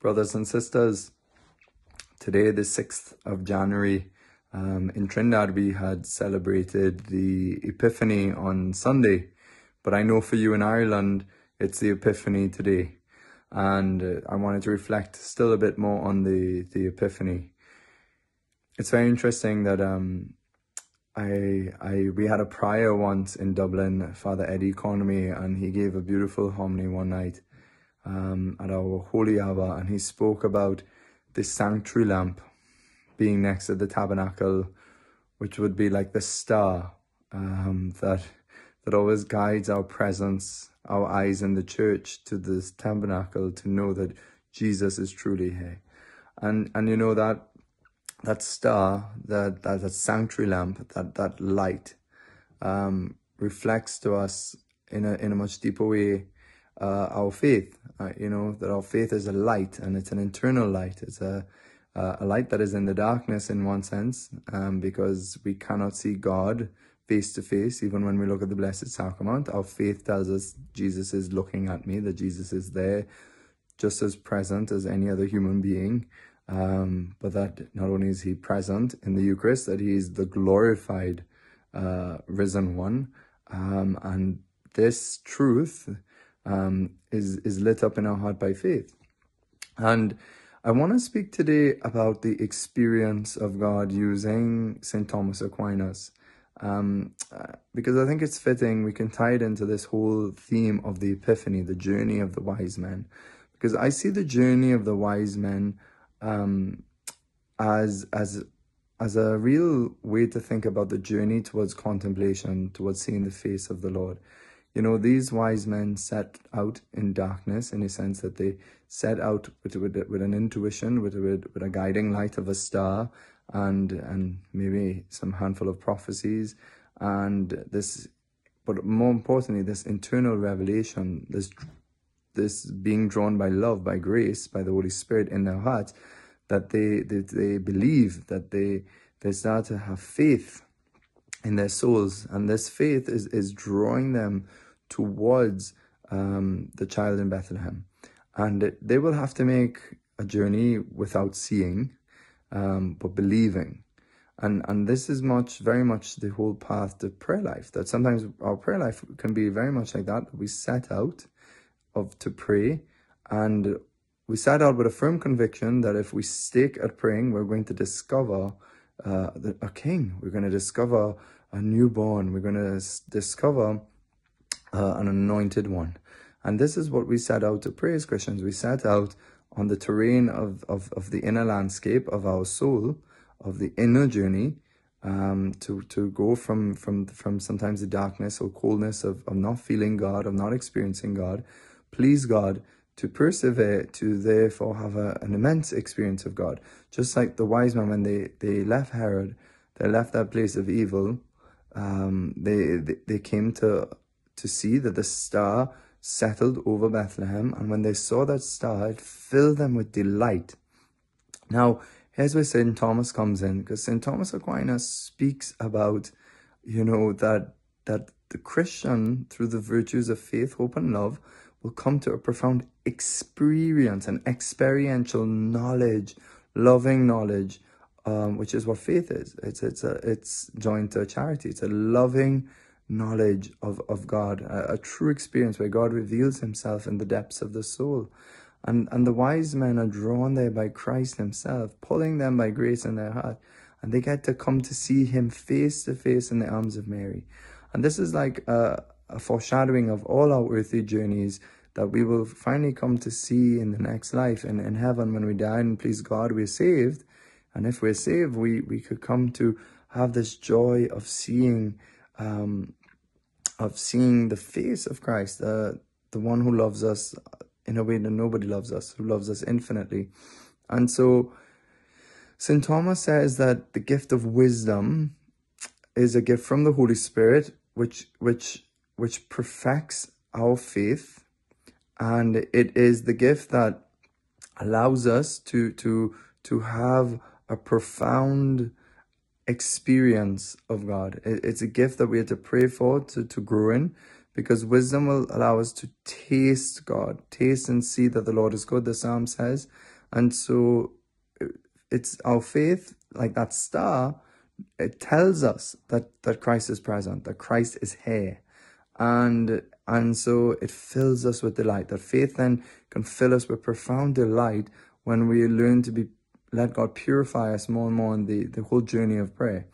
brothers and sisters. Today, the 6th of January, um, in Trinidad, we had celebrated the Epiphany on Sunday, but I know for you in Ireland, it's the Epiphany today. And uh, I wanted to reflect still a bit more on the, the Epiphany. It's very interesting that um, I, I, we had a prior once in Dublin, Father Eddie Conamy, and he gave a beautiful homily one night um, at our holy hour, and he spoke about the sanctuary lamp being next to the tabernacle, which would be like the star um, that that always guides our presence, our eyes in the church to this tabernacle to know that Jesus is truly here, and and you know that that star, that that, that sanctuary lamp, that that light, um, reflects to us in a in a much deeper way uh, our faith. Uh, you know that our faith is a light, and it's an internal light. It's a uh, a light that is in the darkness in one sense, um, because we cannot see God face to face. Even when we look at the Blessed Sacrament, our faith tells us Jesus is looking at me, that Jesus is there, just as present as any other human being. Um, but that not only is he present in the Eucharist, that he is the glorified uh, risen one, um, and this truth um, is, is lit up in our heart by faith. And I want to speak today about the experience of God using St. Thomas Aquinas. Um, uh, because I think it's fitting, we can tie it into this whole theme of the Epiphany, the journey of the wise men. Because I see the journey of the wise men um, as as as a real way to think about the journey towards contemplation, towards seeing the face of the Lord. You know, these wise men set out in darkness in a sense that they set out with, with, with an intuition, with, with, with a guiding light of a star and, and maybe some handful of prophecies. And this, but more importantly, this internal revelation, this, this being drawn by love, by grace, by the Holy Spirit in their hearts, that they, they, they believe, that they, they start to have faith in their souls. And this faith is, is drawing them towards um, the child in Bethlehem. And they will have to make a journey without seeing, um, but believing. And, and this is much, very much the whole path to prayer life. That sometimes our prayer life can be very much like that. We set out of to pray and we set out with a firm conviction that if we stick at praying, we're going to discover uh, a king. We're going to discover a newborn. We're going to discover uh, an anointed one. And this is what we set out to pray as Christians. We set out on the terrain of, of, of the inner landscape of our soul, of the inner journey, um, to, to go from, from, from sometimes the darkness or coldness of, of not feeling God, of not experiencing God, please God, to persevere, to therefore have a, an immense experience of God. Just like the wise men, when they, they left Herod, they left that place of evil, um, they, they, they came to, to see that the star settled over Bethlehem. And when they saw that star, it filled them with delight. Now, here's where St. Thomas comes in, because St. Thomas Aquinas speaks about, you know, that, that the Christian, through the virtues of faith, hope, and love, will come to a profound experience, an experiential knowledge, loving knowledge, um, which is what faith is. It's it's a it's joined to charity. It's a loving knowledge of of God, a, a true experience where God reveals Himself in the depths of the soul. And, and the wise men are drawn there by Christ himself, pulling them by grace in their heart. And they get to come to see him face to face in the arms of Mary. And this is like a, a foreshadowing of all our earthly journeys that we will finally come to see in the next life and in heaven when we die and please God we're saved. And if we're saved, we, we could come to have this joy of seeing um, of seeing the face of Christ, uh, the one who loves us in a way that nobody loves us, who loves us infinitely. And so St. Thomas says that the gift of wisdom is a gift from the Holy Spirit, which which which perfects our faith and it is the gift that allows us to to to have a profound experience of God. It's a gift that we have to pray for to, to grow in because wisdom will allow us to taste God, taste and see that the Lord is good, the psalm says. And so it's our faith, like that star, it tells us that, that Christ is present, that Christ is here. And and so it fills us with delight. That faith then can fill us with profound delight when we learn to be let God purify us more and more in the, the whole journey of prayer.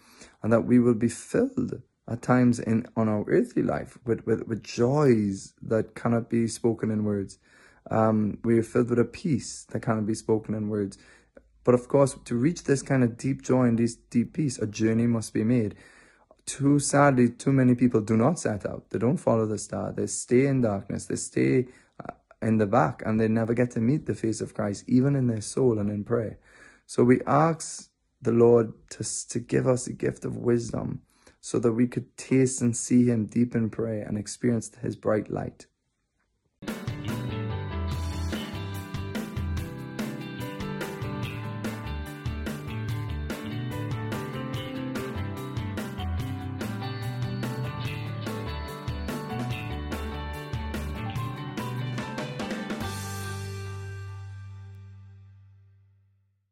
And that we will be filled at times in on our earthly life with, with, with joys that cannot be spoken in words. Um, we are filled with a peace that cannot be spoken in words. But of course, to reach this kind of deep joy and this deep peace, a journey must be made. Too sadly, too many people do not set out. They don't follow the star. They stay in darkness. They stay uh, in the back and they never get to meet the face of Christ, even in their soul and in prayer. So we ask the Lord to, to give us a gift of wisdom so that we could taste and see him deep in prayer and experience his bright light.